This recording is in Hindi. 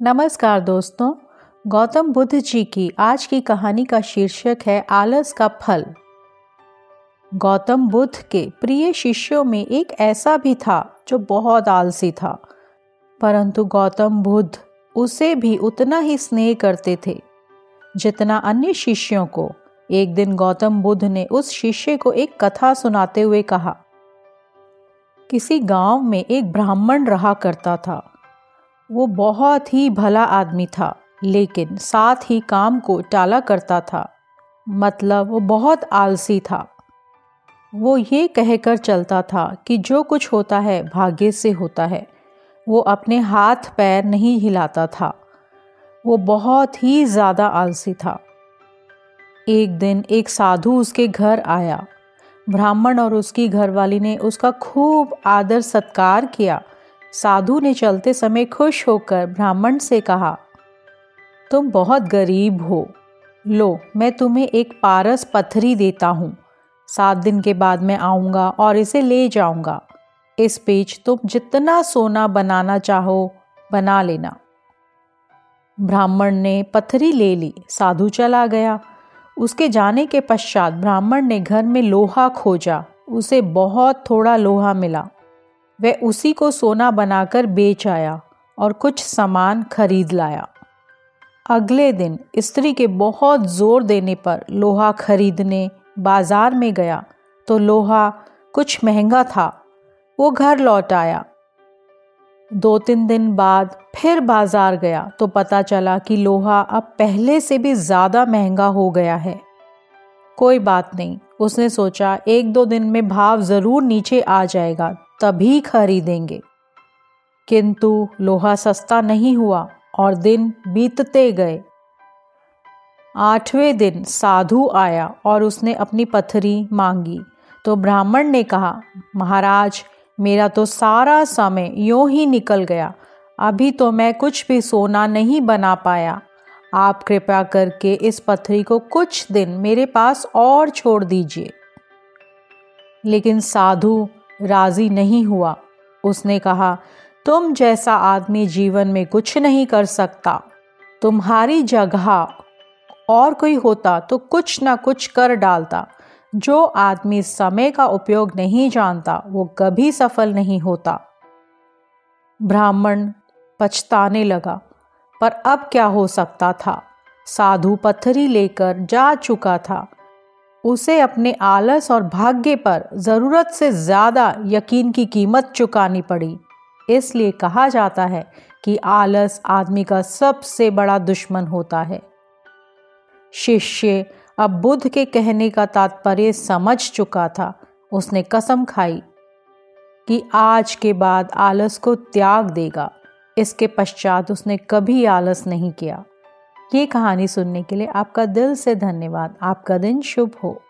नमस्कार दोस्तों, गौतम बुद्ध जी की आज की कहानी का शीर्षक है आलस का फल। गौतम बुद्ध के प्रिय शिष्यों में एक ऐसा भी था जो बहुत आलसी था। परंतु गौतम बुद्ध उसे भी उतना ही स्नेह करते थे, जितना अन्य शिष्यों को। एक दिन गौतम बुद्ध ने उस शिष्य को एक कथा सुनाते हुए कहा, किसी गाँव में एक ब्राह्मण रहा करता था। वो बहुत ही भला आदमी था, लेकिन साथ ही काम को टाला करता था। मतलब वो बहुत आलसी था। वो ये कहकर चलता था कि जो कुछ होता है भाग्य से होता है। वो अपने हाथ पैर नहीं हिलाता था। वो बहुत ही ज़्यादा आलसी था। एक दिन एक साधु उसके घर आया। ब्राह्मण और उसकी घरवाली ने उसका खूब आदर सत्कार किया। साधु ने चलते समय खुश होकर ब्राह्मण से कहा, तुम बहुत गरीब हो। लो, मैं तुम्हें एक पारस पत्थरी देता हूँ। सात दिन के बाद मैं आऊँगा और इसे ले जाऊँगा। इस पेज तुम जितना सोना बनाना चाहो, बना लेना ब्राह्मण ने पत्थरी ले ली। साधु चला गया। उसके जाने के पश्चात ब्राह्मण ने घर में लोहा खोजा। उसे बहुत थोड़ा लोहा मिला। वह उसी को सोना बनाकर बेच आया और कुछ सामान खरीद लाया। अगले दिन स्त्री के बहुत ज़ोर देने पर लोहा खरीदने बाज़ार में गया तो लोहा कुछ महँगा था, वो घर लौट आया। दो तीन दिन बाद फिर बाज़ार गया तो पता चला कि लोहा अब पहले से भी ज़्यादा महँगा हो गया है। कोई बात नहीं, उसने सोचा एक दो दिन में भाव ज़रूर नीचे आ जाएगा तभी खरीदेंगे। किंतु लोहा सस्ता नहीं हुआ और दिन बीतते गए। आठवें दिन साधु आया और उसने अपनी पथरी मांगी। तो ब्राह्मण ने कहा, महाराज, मेरा तो सारा समय यूँ ही निकल गया। अभी तो मैं कुछ भी सोना नहीं बना पाया। आप कृपया करके इस पथरी को कुछ दिन मेरे पास और छोड़ दीजिए। लेकिन साधु राज़ी नहीं हुआ। उसने कहा, तुम जैसा आदमी जीवन में कुछ नहीं कर सकता। तुम्हारी जगह और कोई होता तो कुछ ना कुछ कर डालता। जो आदमी समय का उपयोग नहीं जानता, वो कभी सफल नहीं होता। ब्राह्मण पछताने लगा, पर अब क्या हो सकता था? साधु पत्थरी लेकर जा चुका था। उसे अपने आलस और भाग्य पर ज़रूरत से ज़्यादा यकीन की कीमत चुकानी पड़ी। इसलिए कहा जाता है कि आलस आदमी का सबसे बड़ा दुश्मन होता है। शिष्य अब बुद्ध के कहने का तात्पर्य समझ चुका था। उसने कसम खाई कि आज के बाद आलस को त्याग देगा। इसके पश्चात उसने कभी आलस नहीं किया। ये कहानी सुनने के लिए आपका दिल से धन्यवाद। आपका दिन शुभ हो।